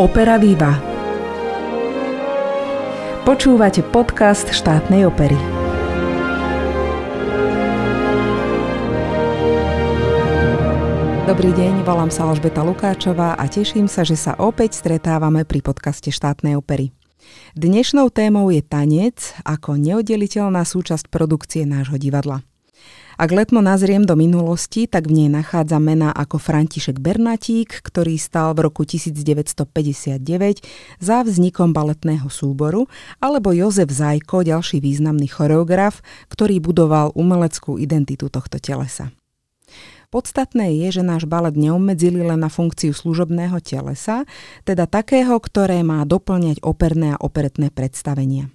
Opera Viva. Počúvate podcast štátnej opery. Dobrý deň, volám sa Alžbeta Lukáčová a teším sa, že sa opäť stretávame pri podcaste štátnej opery. Dnešnou témou je tanec ako neoddeliteľná súčasť produkcie nášho divadla. Ak letmo nazriem do minulosti, tak v nej nachádza mená ako František Bernatík, ktorý stal v roku 1959 za vznikom baletného súboru, alebo Jozef Zajko, ďalší významný choreograf, ktorý budoval umeleckú identitu tohto telesa. Podstatné je, že náš balet neobmedzili len na funkciu služobného telesa, teda takého, ktoré má doplňať operné a operetné predstavenia.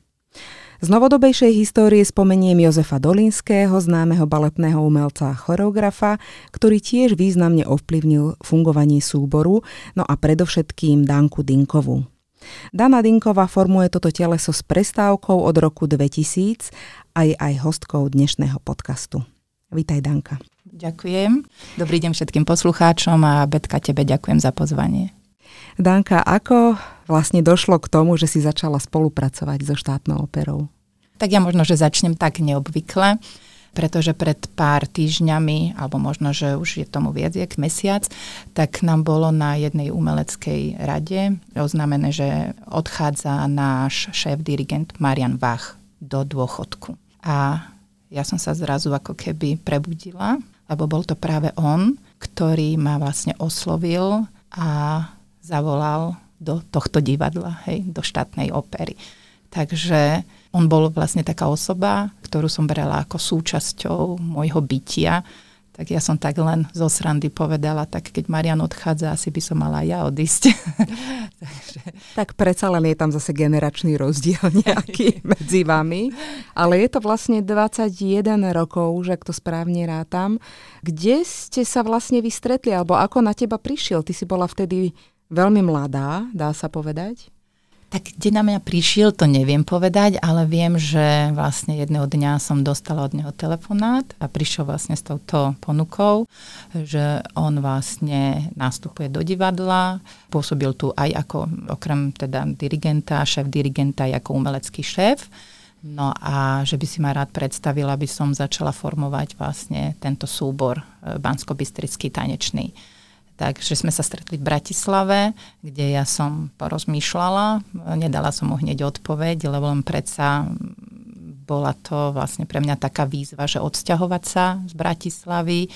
Z novodobejšej histórie spomeniem Jozefa Dolinského, známeho baletného umelca a choreografa, ktorý tiež významne ovplyvnil fungovanie súboru, no a predovšetkým Danku Dinkovu. Dana Dinková formuje toto teleso s prestávkou od roku 2000 aj aj hostkou dnešného podcastu. Vítaj Danka. Ďakujem. Dobrý deň všetkým poslucháčom a Betka, tebe ďakujem za pozvanie. Danka, ako vlastne došlo k tomu, že si začala spolupracovať so štátnou operou? Tak ja možno, že začnem tak neobvykle, pretože pred pár týždňami, alebo možno, že už je tomu viac jak mesiac, tak nám bolo na jednej umeleckej rade oznámené, že odchádza náš šéf-dirigent Marian Vach do dôchodku. A ja som sa zrazu ako keby prebudila, lebo bol to práve on, ktorý ma vlastne oslovil a zavolal do tohto divadla, hej, do štátnej opery. Takže on bol vlastne taká osoba, ktorú som brala ako súčasťou môjho bytia. Tak ja som tak len zo srandy povedala, tak keď Marian odchádza, asi by som mala ja odísť. Takže... Tak predsa len je tam zase generačný rozdiel nejaký medzi vami. Ale je to vlastne 21 rokov, že ak to správne rátam. Kde ste sa vlastne vystretli, alebo ako na teba prišiel? Ty si bola vtedy veľmi mladá, dá sa povedať? Tak kde na mňa prišiel, to neviem povedať, ale viem, že vlastne jedného dňa som dostala od neho telefonát a prišiel vlastne s touto ponukou, že on vlastne nastupuje do divadla, pôsobil tu aj ako, okrem teda dirigenta, šéf dirigenta, aj ako umelecký šéf. No a že by si ma rád predstavila, aby som začala formovať vlastne tento súbor e, bansko-bystrický tanečný. Takže sme sa stretli v Bratislave, kde ja som porozmýšľala. Nedala som mu hneď odpoveď, lebo len predsa bola to vlastne pre mňa taká výzva, že odsťahovať sa z Bratislavy,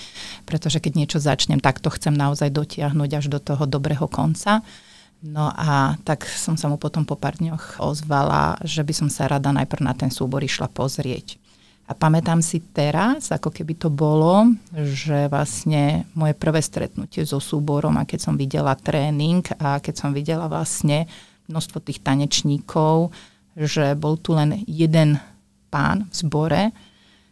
pretože keď niečo začnem, tak to chcem naozaj dotiahnuť až do toho dobrého konca. No a tak som sa mu potom po pár dňoch ozvala, že by som sa rada najprv na ten súbor išla pozrieť. A pamätám si teraz, ako keby to bolo, že vlastne moje prvé stretnutie so súborom a keď som videla tréning a keď som videla vlastne množstvo tých tanečníkov, že bol tu len jeden pán v zbore,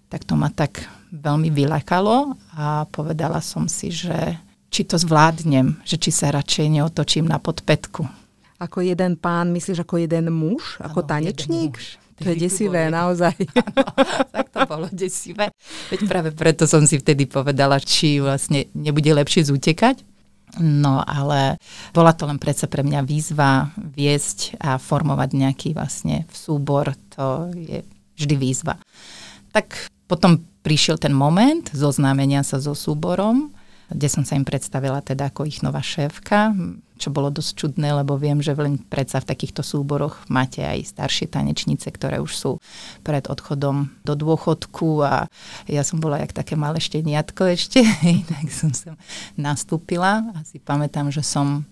tak to ma tak veľmi vylekalo a povedala som si, že či to zvládnem, že či sa radšej neotočím na podpetku. Ako jeden pán, myslíš ako jeden muž, ako ano, tanečník? Jeden muž. To je desivé, naozaj. Ano, tak to bolo desivé. Veď práve preto som si vtedy povedala, či vlastne nebude lepšie zútekať. No ale bola to len predsa pre mňa výzva viesť a formovať nejaký vlastne súbor. To je vždy výzva. Tak potom prišiel ten moment zoznámenia sa so súborom kde som sa im predstavila teda ako ich nová šéfka, čo bolo dosť čudné, lebo viem, že len predsa v takýchto súboroch máte aj staršie tanečnice, ktoré už sú pred odchodom do dôchodku a ja som bola jak také malé šteniatko ešte, tak som sa nastúpila. A si pamätám, že som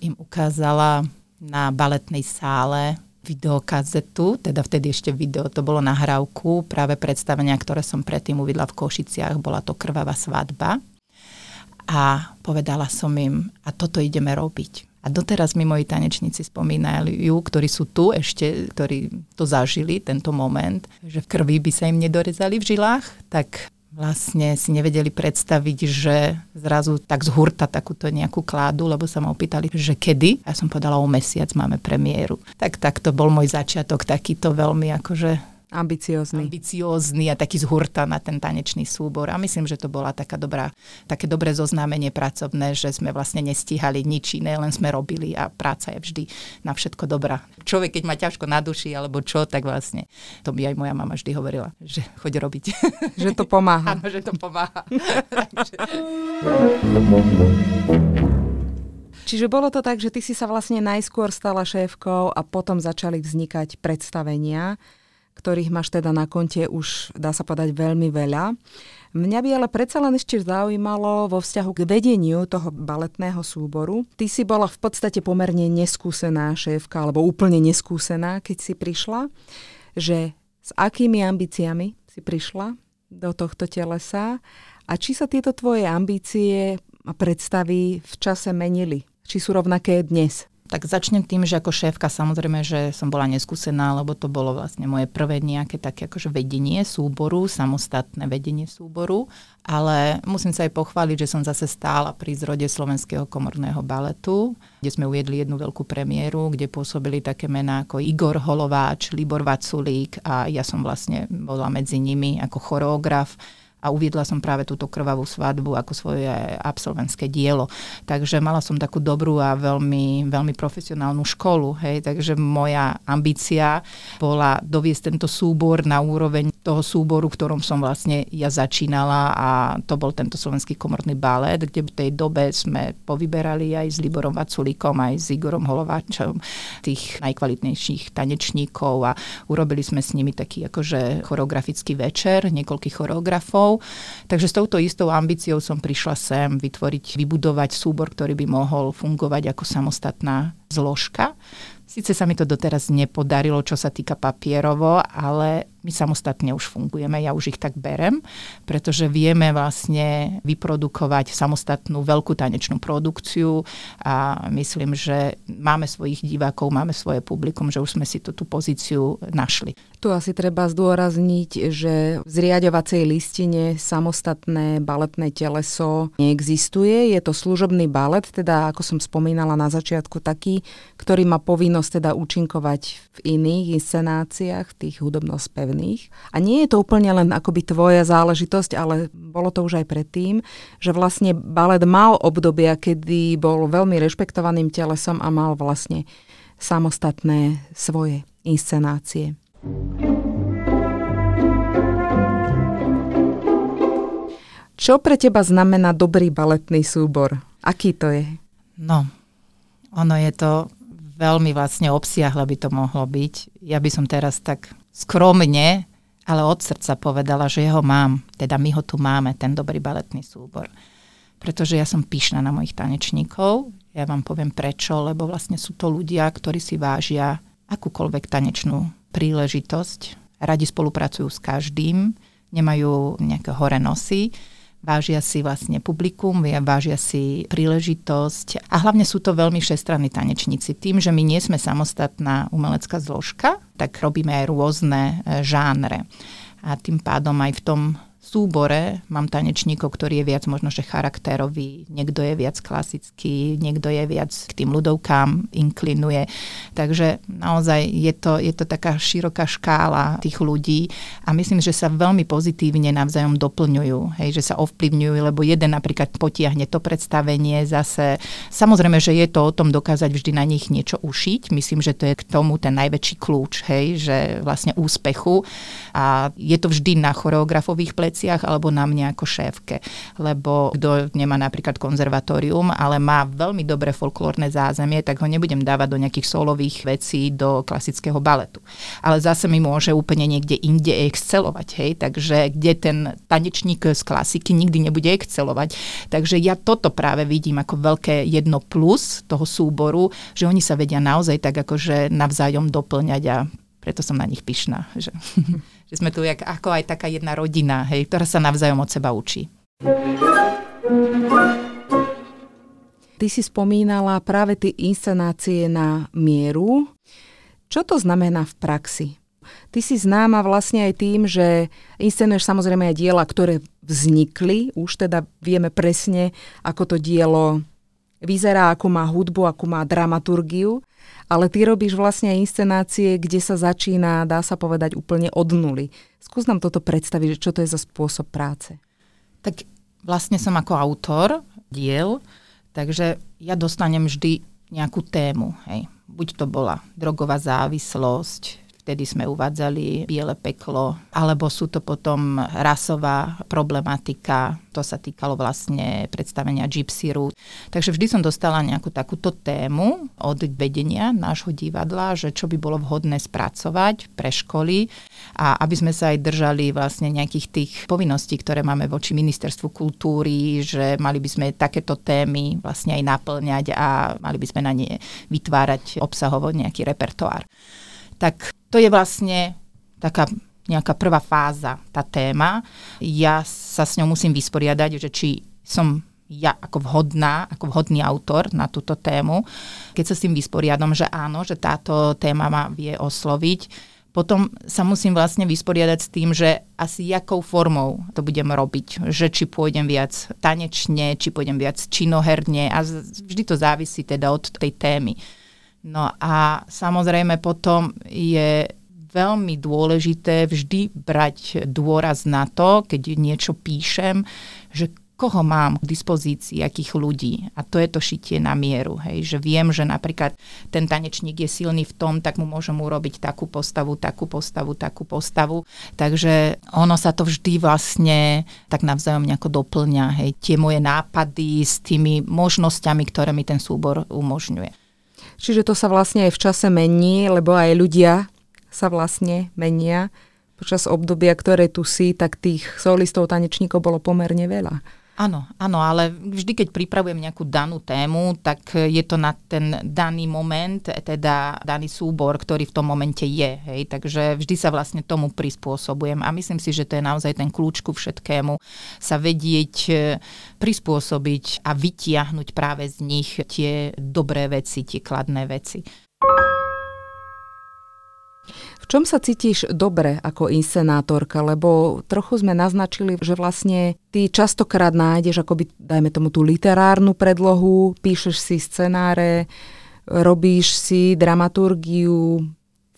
im ukázala na baletnej sále videokazetu, teda vtedy ešte video, to bolo nahrávku práve predstavenia, ktoré som predtým uvidela v Košiciach, bola to Krvavá svadba a povedala som im, a toto ideme robiť. A doteraz mi moji tanečníci spomínajú, ktorí sú tu ešte, ktorí to zažili, tento moment, že v krvi by sa im nedorezali v žilách, tak vlastne si nevedeli predstaviť, že zrazu tak z hurta takúto nejakú kládu, lebo sa ma opýtali, že kedy. Ja som povedala, o mesiac máme premiéru. Tak, tak to bol môj začiatok, takýto veľmi akože Ambiciózny. Ambiciózny a taký zhurta na ten tanečný súbor. A myslím, že to bola taká dobrá, také dobré zoznámenie pracovné, že sme vlastne nestíhali nič iné, len sme robili a práca je vždy na všetko dobrá. Človek, keď má ťažko na duši alebo čo, tak vlastne to by aj moja mama vždy hovorila, že choď robiť. Že to pomáha. Áno, že to pomáha. Čiže bolo to tak, že ty si sa vlastne najskôr stala šéfkou a potom začali vznikať predstavenia, ktorých máš teda na konte už, dá sa povedať, veľmi veľa. Mňa by ale predsa len ešte zaujímalo vo vzťahu k vedeniu toho baletného súboru. Ty si bola v podstate pomerne neskúsená šéfka, alebo úplne neskúsená, keď si prišla, že s akými ambíciami si prišla do tohto telesa a či sa tieto tvoje ambície a predstavy v čase menili či sú rovnaké dnes? Tak začnem tým, že ako šéfka samozrejme, že som bola neskúsená, lebo to bolo vlastne moje prvé nejaké také akože vedenie súboru, samostatné vedenie súboru, ale musím sa aj pochváliť, že som zase stála pri zrode Slovenského komorného baletu, kde sme ujedli jednu veľkú premiéru, kde pôsobili také mená ako Igor Holováč, Libor Vaculík a ja som vlastne bola medzi nimi ako choreograf a uviedla som práve túto krvavú svadbu ako svoje absolventské dielo. Takže mala som takú dobrú a veľmi, veľmi profesionálnu školu. Hej? Takže moja ambícia bola doviesť tento súbor na úroveň toho súboru, ktorom som vlastne ja začínala a to bol tento slovenský komorný balet, kde v tej dobe sme povyberali aj s Liborom Vaculíkom, aj s Igorom Holováčom tých najkvalitnejších tanečníkov a urobili sme s nimi taký akože choreografický večer, niekoľkých choreografov. Takže s touto istou ambíciou som prišla sem vytvoriť, vybudovať súbor, ktorý by mohol fungovať ako samostatná zložka. Sice sa mi to doteraz nepodarilo, čo sa týka papierovo, ale my samostatne už fungujeme, ja už ich tak berem, pretože vieme vlastne vyprodukovať samostatnú veľkú tanečnú produkciu a myslím, že máme svojich divákov, máme svoje publikum, že už sme si tú, tú pozíciu našli. Tu asi treba zdôrazniť, že v zriadovacej listine samostatné baletné teleso neexistuje. Je to služobný balet, teda ako som spomínala na začiatku, taký, ktorý má povinnosť teda účinkovať v iných inscenáciách, tých hudobno pevných. A nie je to úplne len akoby tvoja záležitosť, ale bolo to už aj predtým, že vlastne balet mal obdobia, kedy bol veľmi rešpektovaným telesom a mal vlastne samostatné svoje inscenácie. Čo pre teba znamená dobrý baletný súbor? Aký to je? No, ono je to veľmi vlastne obsiahle by to mohlo byť. Ja by som teraz tak skromne, ale od srdca povedala, že ho mám. Teda my ho tu máme, ten dobrý baletný súbor. Pretože ja som pyšná na mojich tanečníkov. Ja vám poviem prečo, lebo vlastne sú to ľudia, ktorí si vážia akúkoľvek tanečnú príležitosť. Radi spolupracujú s každým, nemajú nejaké hore nosy vážia si vlastne publikum, vážia si príležitosť a hlavne sú to veľmi všestranní tanečníci. Tým, že my nie sme samostatná umelecká zložka, tak robíme aj rôzne e, žánre. A tým pádom aj v tom súbore mám tanečníkov, ktorý je viac možno, že charakterový, niekto je viac klasický, niekto je viac k tým ľudovkám inklinuje. Takže naozaj je to, je to taká široká škála tých ľudí a myslím, že sa veľmi pozitívne navzájom doplňujú, hej, že sa ovplyvňujú, lebo jeden napríklad potiahne to predstavenie zase. Samozrejme, že je to o tom dokázať vždy na nich niečo ušiť. Myslím, že to je k tomu ten najväčší kľúč, hej, že vlastne úspechu. A je to vždy na choreografových pleciach veciach alebo na mne ako šéfke. Lebo kto nemá napríklad konzervatórium, ale má veľmi dobré folklórne zázemie, tak ho nebudem dávať do nejakých solových vecí do klasického baletu. Ale zase mi môže úplne niekde inde excelovať, hej, takže kde ten tanečník z klasiky nikdy nebude excelovať. Takže ja toto práve vidím ako veľké jedno plus toho súboru, že oni sa vedia naozaj tak akože navzájom doplňať a preto som na nich pyšná. Že že sme tu jak, ako aj taká jedna rodina, hej, ktorá sa navzájom od seba učí. Ty si spomínala práve tie inscenácie na mieru. Čo to znamená v praxi? Ty si známa vlastne aj tým, že inscenuješ samozrejme aj diela, ktoré vznikli. Už teda vieme presne, ako to dielo vyzerá, ako má hudbu, ako má dramaturgiu. Ale ty robíš vlastne inscenácie, kde sa začína, dá sa povedať, úplne od nuly. Skús nám toto predstaviť, čo to je za spôsob práce. Tak vlastne som ako autor diel, takže ja dostanem vždy nejakú tému. Hej. Buď to bola drogová závislosť, vtedy sme uvádzali biele peklo, alebo sú to potom rasová problematika, to sa týkalo vlastne predstavenia Gypsy Root. Takže vždy som dostala nejakú takúto tému od vedenia nášho divadla, že čo by bolo vhodné spracovať pre školy. A aby sme sa aj držali vlastne nejakých tých povinností, ktoré máme voči ministerstvu kultúry, že mali by sme takéto témy vlastne aj naplňať a mali by sme na ne vytvárať obsahovo nejaký repertoár tak to je vlastne taká nejaká prvá fáza, tá téma. Ja sa s ňou musím vysporiadať, že či som ja ako vhodná, ako vhodný autor na túto tému. Keď sa s tým vysporiadam, že áno, že táto téma ma vie osloviť, potom sa musím vlastne vysporiadať s tým, že asi jakou formou to budem robiť. Že či pôjdem viac tanečne, či pôjdem viac činoherne a vždy to závisí teda od tej témy. No a samozrejme potom je veľmi dôležité vždy brať dôraz na to, keď niečo píšem, že koho mám k dispozícii, akých ľudí. A to je to šitie na mieru. Hej. Že viem, že napríklad ten tanečník je silný v tom, tak mu môžem urobiť takú postavu, takú postavu, takú postavu. Takže ono sa to vždy vlastne tak navzájom nejako doplňa. Hej. Tie moje nápady s tými možnosťami, ktoré mi ten súbor umožňuje. Čiže to sa vlastne aj v čase mení, lebo aj ľudia sa vlastne menia. Počas obdobia, ktoré tu si, tak tých solistov, tanečníkov bolo pomerne veľa. Áno, áno, ale vždy, keď pripravujem nejakú danú tému, tak je to na ten daný moment, teda daný súbor, ktorý v tom momente je. Hej? Takže vždy sa vlastne tomu prispôsobujem a myslím si, že to je naozaj ten kľúč ku všetkému, sa vedieť e, prispôsobiť a vytiahnuť práve z nich tie dobré veci, tie kladné veci čom sa cítiš dobre ako inscenátorka? Lebo trochu sme naznačili, že vlastne ty častokrát nájdeš akoby, dajme tomu tú literárnu predlohu, píšeš si scenáre, robíš si dramaturgiu,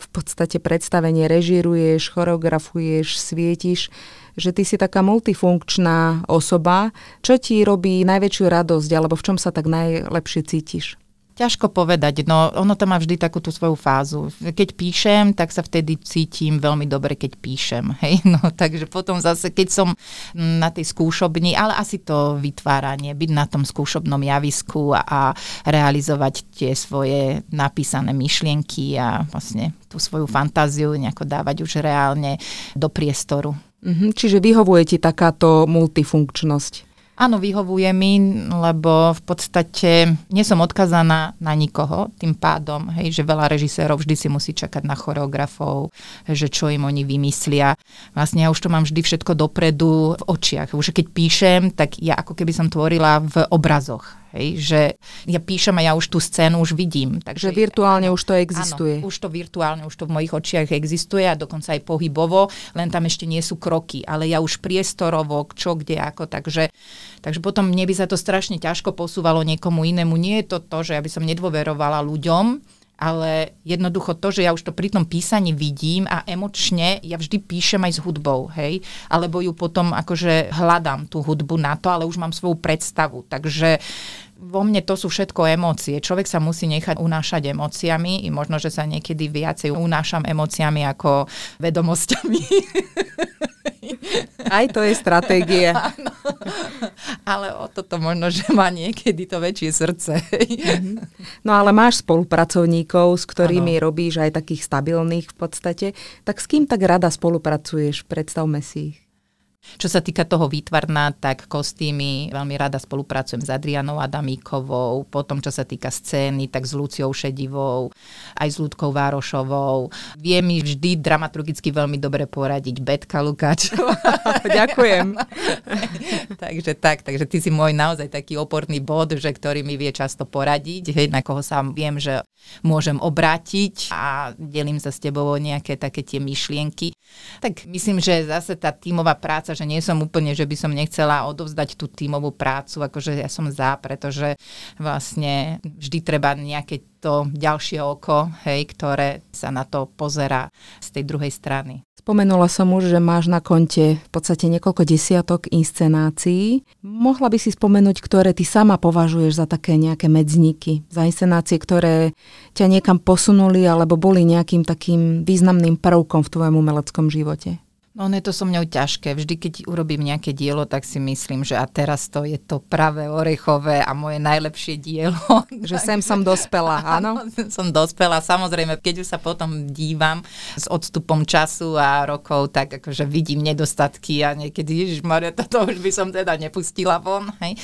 v podstate predstavenie režiruješ, choreografuješ, svietiš, že ty si taká multifunkčná osoba. Čo ti robí najväčšiu radosť, alebo v čom sa tak najlepšie cítiš? Ťažko povedať, no ono to má vždy takú tú svoju fázu. Keď píšem, tak sa vtedy cítim veľmi dobre, keď píšem. Hej? No, takže potom zase, keď som na tej skúšobni, ale asi to vytváranie, byť na tom skúšobnom javisku a, a realizovať tie svoje napísané myšlienky a vlastne tú svoju fantáziu nejako dávať už reálne do priestoru. Mhm, čiže vyhovuje ti takáto multifunkčnosť? Áno, vyhovuje mi, lebo v podstate nie som odkazaná na nikoho tým pádom, hej, že veľa režisérov vždy si musí čakať na choreografov, že čo im oni vymyslia. Vlastne ja už to mám vždy všetko dopredu v očiach. Už keď píšem, tak ja ako keby som tvorila v obrazoch. Hej, že ja píšem a ja už tú scénu už vidím. Takže virtuálne už to existuje. Áno, už to virtuálne, už to v mojich očiach existuje a dokonca aj pohybovo, len tam ešte nie sú kroky, ale ja už priestorovo, čo, kde, ako, takže, takže potom mne by sa to strašne ťažko posúvalo niekomu inému. Nie je to to, že ja by som nedôverovala ľuďom, ale jednoducho to, že ja už to pri tom písaní vidím a emočne ja vždy píšem aj s hudbou, hej, alebo ju potom akože hľadám tú hudbu na to, ale už mám svoju predstavu, takže vo mne to sú všetko emócie. Človek sa musí nechať unášať emóciami i možno, že sa niekedy viacej unášam emóciami ako vedomosťami. Aj to je stratégia. Ale o toto možno, že má niekedy to väčšie srdce. Mhm. No ale máš spolupracovníkov, s ktorými ano. robíš aj takých stabilných v podstate. Tak s kým tak rada spolupracuješ? Predstavme si ich. Čo sa týka toho výtvarná, tak kostýmy veľmi rada spolupracujem s Adrianou Adamíkovou, potom čo sa týka scény, tak s Luciou Šedivou, aj s Ľudkou Várošovou. Vie mi vždy dramaturgicky veľmi dobre poradiť Betka Lukáčová. Ďakujem. takže tak, takže ty si môj naozaj taký oporný bod, že ktorý mi vie často poradiť, hej, na koho sa viem, že môžem obrátiť a delím sa s tebou o nejaké také tie myšlienky. Tak myslím, že zase tá tímová práca sa, že nie som úplne, že by som nechcela odovzdať tú tímovú prácu, akože ja som za, pretože vlastne vždy treba nejaké to ďalšie oko, hej, ktoré sa na to pozera z tej druhej strany. Spomenula som už, že máš na konte v podstate niekoľko desiatok inscenácií. Mohla by si spomenúť, ktoré ty sama považuješ za také nejaké medzníky, za inscenácie, ktoré ťa niekam posunuli alebo boli nejakým takým významným prvkom v tvojom umeleckom živote? No je to so mňou ťažké. Vždy, keď urobím nejaké dielo, tak si myslím, že a teraz to je to pravé orechové a moje najlepšie dielo. Že sem som dospela, áno? som dospela. Samozrejme, keď už sa potom dívam s odstupom času a rokov, tak akože vidím nedostatky a niekedy, ježišmarja, toto už by som teda nepustila von. Hej.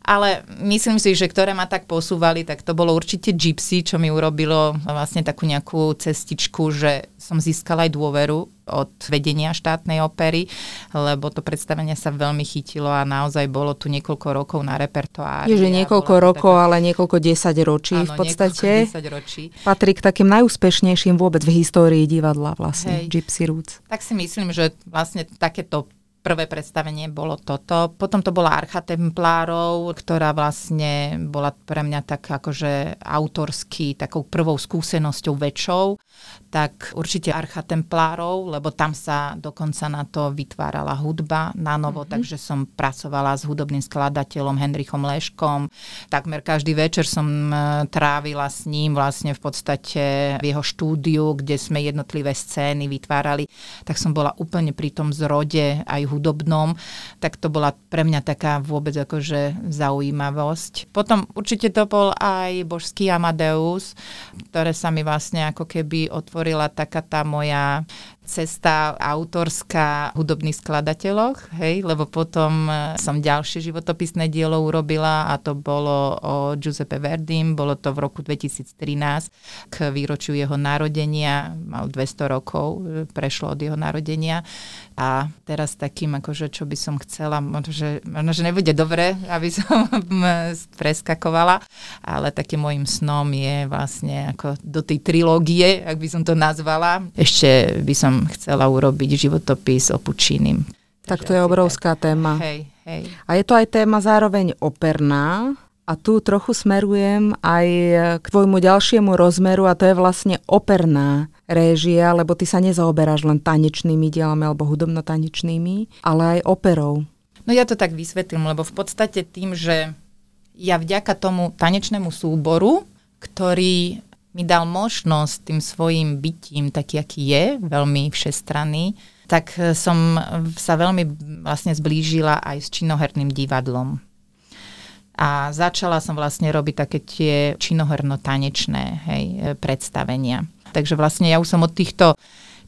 Ale myslím si, že ktoré ma tak posúvali, tak to bolo určite Gypsy, čo mi urobilo vlastne takú nejakú cestičku, že som získala aj dôveru od vedenia štátnej opery, lebo to predstavenie sa veľmi chytilo a naozaj bolo tu niekoľko rokov na repertoári. Je, že niekoľko rokov, taká... ale niekoľko desať ročí áno, v podstate. ročí. Patrí k takým najúspešnejším vôbec v histórii divadla vlastne, Hej. Gypsy Roots. Tak si myslím, že vlastne takéto prvé predstavenie bolo toto. Potom to bola Archa Templárov, ktorá vlastne bola pre mňa tak akože autorský, takou prvou skúsenosťou väčšou. Tak určite Archa Templárov, lebo tam sa dokonca na to vytvárala hudba na novo, mm-hmm. takže som pracovala s hudobným skladateľom Henrichom Leškom. Takmer každý večer som e, trávila s ním vlastne v podstate v jeho štúdiu, kde sme jednotlivé scény vytvárali. Tak som bola úplne pri tom zrode aj hudobnom, tak to bola pre mňa taká vôbec akože zaujímavosť. Potom určite to bol aj božský Amadeus, ktoré sa mi vlastne ako keby otvorila taká tá moja cesta autorská hudobných skladateľoch, hej, lebo potom e, som ďalšie životopisné dielo urobila a to bolo o Giuseppe Verdim, bolo to v roku 2013 k výročiu jeho narodenia, mal 200 rokov, e, prešlo od jeho narodenia a teraz takým, akože čo by som chcela, možno, že, možno, že nebude dobre, aby som preskakovala, ale takým môjim snom je vlastne ako do tej trilógie, ak by som to nazvala. Ešte by som chcela urobiť životopis o Pučinim. Tak to je obrovská tak. téma. Hej, hej. A je to aj téma zároveň operná, a tu trochu smerujem aj k tvojmu ďalšiemu rozmeru a to je vlastne operná réžia, lebo ty sa nezaoberáš len tanečnými dielami alebo hudobno-tanečnými, ale aj operou. No ja to tak vysvetlím, lebo v podstate tým, že ja vďaka tomu tanečnému súboru, ktorý mi dal možnosť tým svojim bytím, taký aký je, veľmi všestranný, tak e, som sa veľmi vlastne zblížila aj s činoherným divadlom. A začala som vlastne robiť také tie činoherno-tanečné hej, e, predstavenia. Takže vlastne ja už som od týchto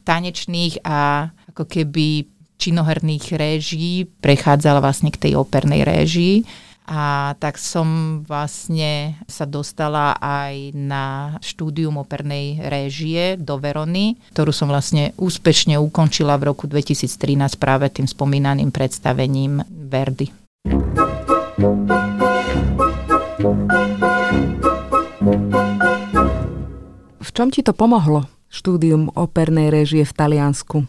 tanečných a ako keby činoherných réžií prechádzala vlastne k tej opernej réžii a tak som vlastne sa dostala aj na štúdium opernej réžie do Verony, ktorú som vlastne úspešne ukončila v roku 2013 práve tým spomínaným predstavením Verdy. V čom ti to pomohlo, štúdium opernej réžie v Taliansku?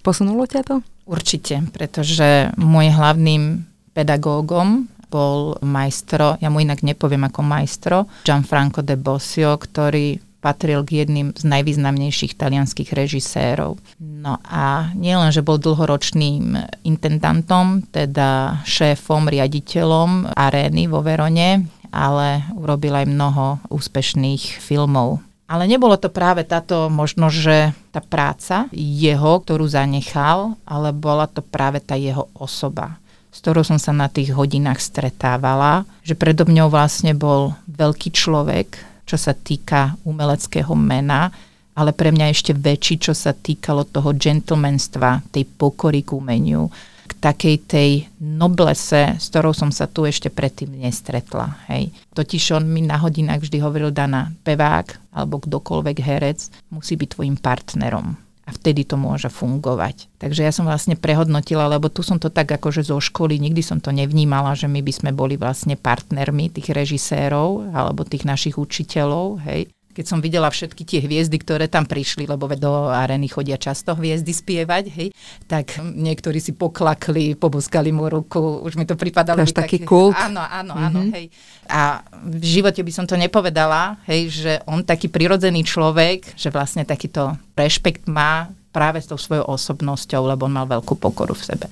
Posunulo ťa to? Určite, pretože môj hlavným pedagógom bol majstro, ja mu inak nepoviem ako majstro, Gianfranco de Bossio, ktorý patril k jedným z najvýznamnejších talianských režisérov. No a nielen, že bol dlhoročným intendantom, teda šéfom, riaditeľom arény vo Verone, ale urobil aj mnoho úspešných filmov. Ale nebolo to práve táto možno, že tá práca jeho, ktorú zanechal, ale bola to práve tá jeho osoba s ktorou som sa na tých hodinách stretávala, že predo mňou vlastne bol veľký človek, čo sa týka umeleckého mena, ale pre mňa ešte väčší, čo sa týkalo toho gentlemanstva, tej pokory k umeniu, k takej tej noblese, s ktorou som sa tu ešte predtým nestretla. Hej. Totiž on mi na hodinách vždy hovoril, Dana, pevák alebo kdokoľvek herec musí byť tvojim partnerom a vtedy to môže fungovať. Takže ja som vlastne prehodnotila, lebo tu som to tak akože zo školy, nikdy som to nevnímala, že my by sme boli vlastne partnermi tých režisérov alebo tých našich učiteľov, hej. Keď som videla všetky tie hviezdy, ktoré tam prišli, lebo do arény chodia často hviezdy spievať, hej, tak niektorí si poklakli, poboskali mu ruku, už mi to pripadalo. Až taký kult. Áno, áno, mm-hmm. áno, hej. A v živote by som to nepovedala, hej, že on taký prirodzený človek, že vlastne takýto rešpekt má práve s tou svojou osobnosťou, lebo on mal veľkú pokoru v sebe.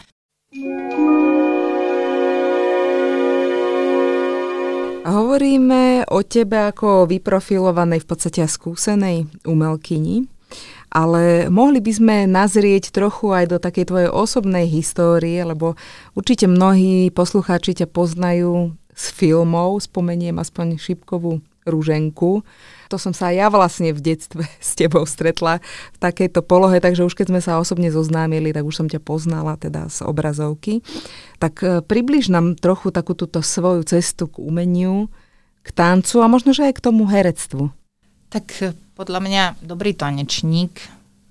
Hovoríme o tebe ako vyprofilovanej v podstate a skúsenej umelkyni, ale mohli by sme nazrieť trochu aj do takej tvojej osobnej histórie, lebo určite mnohí poslucháči ťa poznajú z filmov, spomeniem aspoň Šipkovú rúženku. To som sa ja vlastne v detstve s tebou stretla v takejto polohe, takže už keď sme sa osobne zoznámili, tak už som ťa poznala teda z obrazovky. Tak e, približ nám trochu takú túto svoju cestu k umeniu, k tancu a možno, že aj k tomu herectvu. Tak e, podľa mňa dobrý tanečník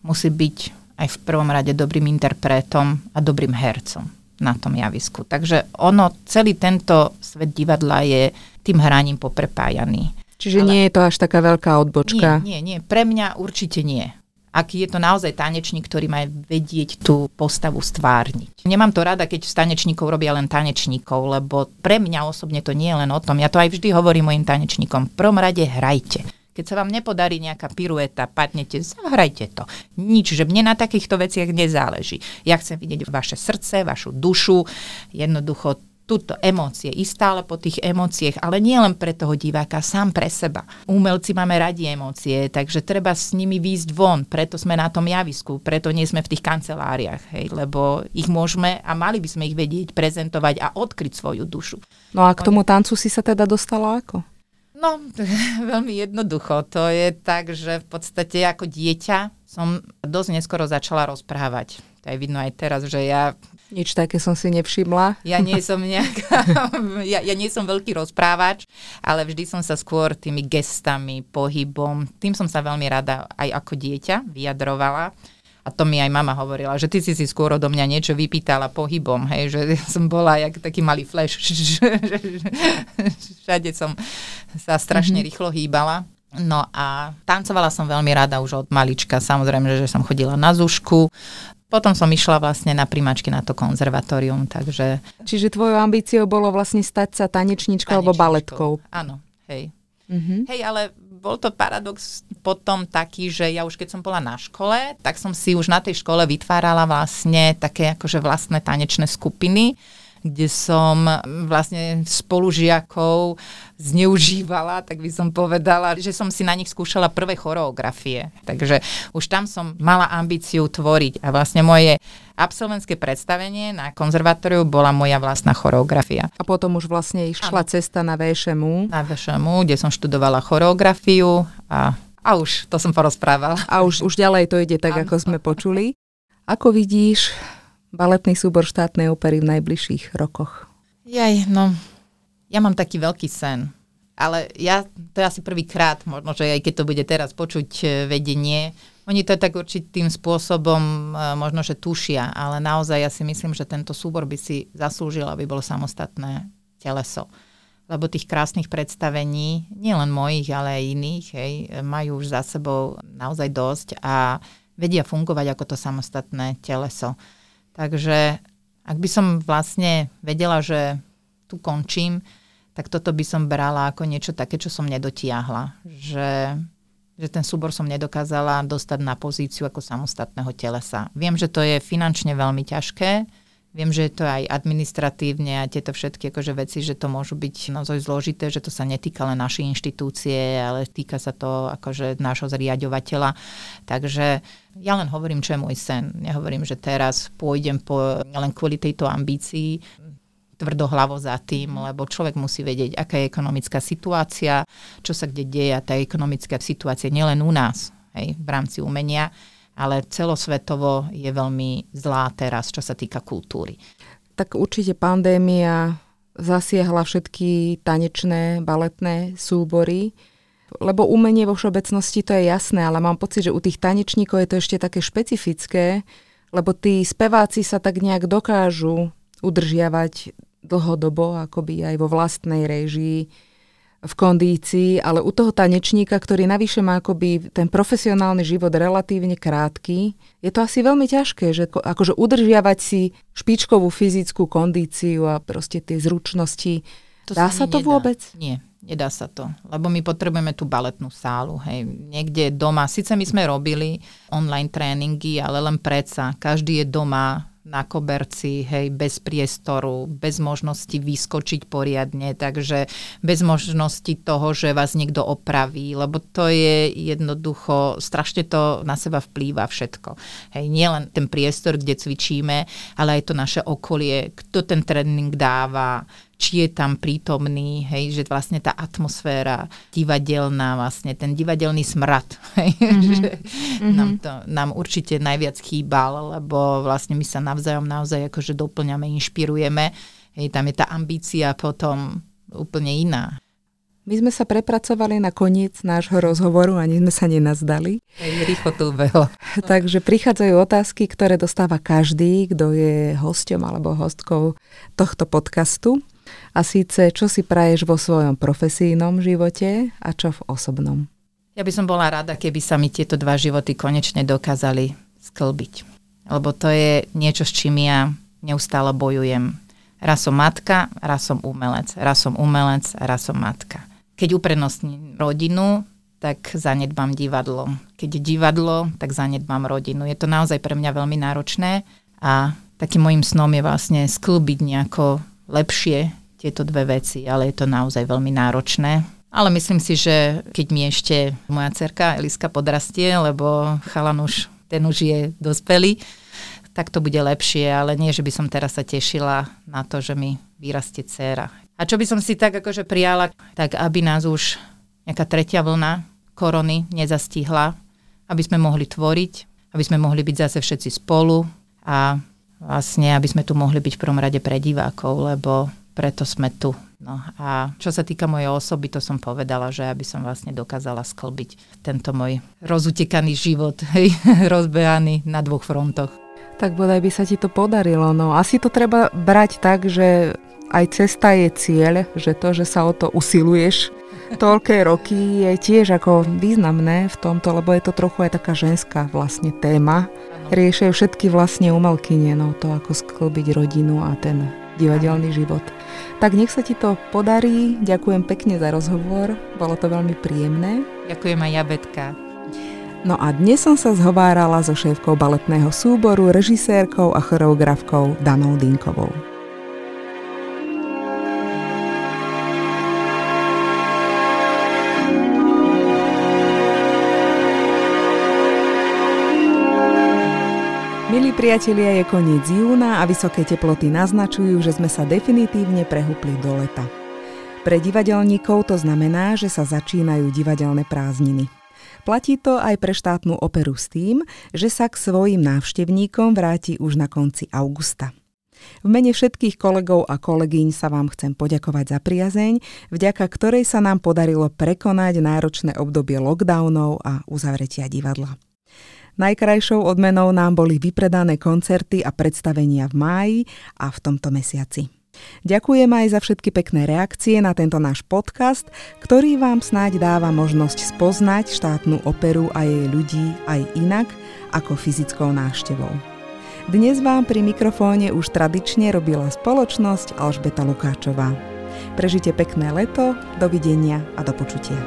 musí byť aj v prvom rade dobrým interpretom a dobrým hercom na tom javisku. Takže ono, celý tento svet divadla je tým hraním poprepájaný. Čiže Ale... nie je to až taká veľká odbočka? Nie, nie, nie. Pre mňa určite nie. Ak je to naozaj tanečník, ktorý má vedieť tú postavu stvárniť. Nemám to rada, keď z tanečníkov robia len tanečníkov, lebo pre mňa osobne to nie je len o tom. Ja to aj vždy hovorím mojim tanečníkom. V prvom rade hrajte. Keď sa vám nepodarí nejaká pirueta, padnete, zahrajte to. Nič, že mne na takýchto veciach nezáleží. Ja chcem vidieť vaše srdce, vašu dušu, jednoducho túto emócie, ísť stále po tých emóciách, ale nie len pre toho diváka, sám pre seba. Umelci máme radi emócie, takže treba s nimi výjsť von, preto sme na tom javisku, preto nie sme v tých kanceláriách, hej, lebo ich môžeme a mali by sme ich vedieť prezentovať a odkryť svoju dušu. No a k tomu tancu si sa teda dostala ako? No, veľmi jednoducho. To je tak, že v podstate ako dieťa som dosť neskoro začala rozprávať. To je vidno aj teraz, že ja nič také som si nevšimla. Ja nie som nejaká, ja, ja nie som veľký rozprávač, ale vždy som sa skôr tými gestami, pohybom, tým som sa veľmi rada aj ako dieťa vyjadrovala. A to mi aj mama hovorila, že ty si si skôr odo mňa niečo vypýtala pohybom, hej, že som bola jak taký malý flash, všade som sa strašne mm-hmm. rýchlo hýbala. No a tancovala som veľmi rada už od malička, samozrejme, že som chodila na zušku, potom som išla vlastne na primačky na to konzervatórium, takže... Čiže tvojou ambíciou bolo vlastne stať sa tanečničkou alebo baletkou. Áno, hej. Mm-hmm. Hej, ale bol to paradox potom taký, že ja už keď som bola na škole, tak som si už na tej škole vytvárala vlastne také akože vlastné tanečné skupiny, kde som vlastne spolužiakov zneužívala, tak by som povedala, že som si na nich skúšala prvé choreografie. Takže už tam som mala ambíciu tvoriť a vlastne moje absolventské predstavenie na konzervatóriu bola moja vlastná choreografia. A potom už vlastne išla ano. cesta na VŠMU. Na VŠMU, kde som študovala choreografiu a, a už to som porozprávala. A už, už ďalej to ide tak, ano. ako sme počuli. Ako vidíš baletný súbor štátnej opery v najbližších rokoch? Jaj, no, ja mám taký veľký sen. Ale ja, to je asi prvýkrát, možno, že aj keď to bude teraz počuť e, vedenie, oni to tak určitým spôsobom e, možno, že tušia, ale naozaj ja si myslím, že tento súbor by si zaslúžil, aby bolo samostatné teleso. Lebo tých krásnych predstavení, nielen mojich, ale aj iných, hej, majú už za sebou naozaj dosť a vedia fungovať ako to samostatné teleso. Takže ak by som vlastne vedela, že tu končím, tak toto by som brala ako niečo také, čo som nedotiahla. Že, že ten súbor som nedokázala dostať na pozíciu ako samostatného telesa. Viem, že to je finančne veľmi ťažké, Viem, že je to aj administratívne a tieto všetky akože veci, že to môžu byť naozaj zložité, že to sa netýka len našej inštitúcie, ale týka sa to akože nášho zriadovateľa. Takže ja len hovorím, čo je môj sen. Nehovorím, že teraz pôjdem po, len kvôli tejto ambícii tvrdohlavo za tým, lebo človek musí vedieť, aká je ekonomická situácia, čo sa kde deje a tá ekonomická situácia nielen u nás, hej, v rámci umenia, ale celosvetovo je veľmi zlá teraz, čo sa týka kultúry. Tak určite pandémia zasiahla všetky tanečné, baletné súbory, lebo umenie vo všeobecnosti to je jasné, ale mám pocit, že u tých tanečníkov je to ešte také špecifické, lebo tí speváci sa tak nejak dokážu udržiavať dlhodobo, akoby aj vo vlastnej režii v kondícii, ale u toho tanečníka, ktorý navyše má akoby ten profesionálny život relatívne krátky, je to asi veľmi ťažké, že akože udržiavať si špičkovú fyzickú kondíciu a proste tie zručnosti. To Dá sa to nedá. vôbec? Nie, nedá sa to, lebo my potrebujeme tú baletnú sálu, hej, niekde doma. Sice my sme robili online tréningy, ale len predsa, každý je doma, na koberci, hej, bez priestoru, bez možnosti vyskočiť poriadne, takže bez možnosti toho, že vás niekto opraví, lebo to je jednoducho, strašne to na seba vplýva všetko. Hej, nie len ten priestor, kde cvičíme, ale aj to naše okolie, kto ten tréning dáva, či je tam prítomný, hej, že vlastne tá atmosféra divadelná, vlastne ten divadelný smrad, hej, mm-hmm. že mm-hmm. Nám, to, nám určite najviac chýbal, lebo vlastne my sa navzájom naozaj akože doplňame, inšpirujeme, hej, tam je tá ambícia potom úplne iná. My sme sa prepracovali na koniec nášho rozhovoru, ani sme sa nenazdali. Rýchlo to veľa. Takže prichádzajú otázky, ktoré dostáva každý, kto je hosťom alebo hostkou tohto podcastu. A síce, čo si praješ vo svojom profesijnom živote a čo v osobnom? Ja by som bola rada, keby sa mi tieto dva životy konečne dokázali sklbiť. Lebo to je niečo, s čím ja neustále bojujem. Raz som matka, raz som umelec. Raz som umelec, raz som matka. Keď uprednostním rodinu, tak zanedbám divadlo. Keď divadlo, tak zanedbám rodinu. Je to naozaj pre mňa veľmi náročné a takým môjim snom je vlastne sklbiť nejako lepšie tieto dve veci, ale je to naozaj veľmi náročné. Ale myslím si, že keď mi ešte moja cerka Eliska podrastie, lebo chalan už, ten už je dospelý, tak to bude lepšie, ale nie, že by som teraz sa tešila na to, že mi vyrastie dcéra. A čo by som si tak akože prijala, tak aby nás už nejaká tretia vlna korony nezastihla, aby sme mohli tvoriť, aby sme mohli byť zase všetci spolu a vlastne, aby sme tu mohli byť v prvom rade pre divákov, lebo preto sme tu. No a čo sa týka mojej osoby, to som povedala, že aby som vlastne dokázala sklbiť tento môj rozutekaný život, hej, rozbehaný na dvoch frontoch. Tak bodaj by sa ti to podarilo. No asi to treba brať tak, že aj cesta je cieľ, že to, že sa o to usiluješ toľké roky je tiež ako významné v tomto, lebo je to trochu aj taká ženská vlastne téma. Riešajú všetky vlastne umelkyne, no to ako sklbiť rodinu a ten divadelný život. Tak nech sa ti to podarí. Ďakujem pekne za rozhovor. Bolo to veľmi príjemné. Ďakujem aj ja, Betka. No a dnes som sa zhovárala so šéfkou baletného súboru, režisérkou a choreografkou Danou Dinkovou. Priatelia, je koniec júna a vysoké teploty naznačujú, že sme sa definitívne prehúpli do leta. Pre divadelníkov to znamená, že sa začínajú divadelné prázdniny. Platí to aj pre štátnu operu s tým, že sa k svojim návštevníkom vráti už na konci augusta. V mene všetkých kolegov a kolegyň sa vám chcem poďakovať za priazeň, vďaka ktorej sa nám podarilo prekonať náročné obdobie lockdownov a uzavretia divadla. Najkrajšou odmenou nám boli vypredané koncerty a predstavenia v máji a v tomto mesiaci. Ďakujem aj za všetky pekné reakcie na tento náš podcast, ktorý vám snáď dáva možnosť spoznať štátnu operu a jej ľudí aj inak ako fyzickou návštevou. Dnes vám pri mikrofóne už tradične robila spoločnosť Alžbeta Lukáčová. Prežite pekné leto, dovidenia a do počutia.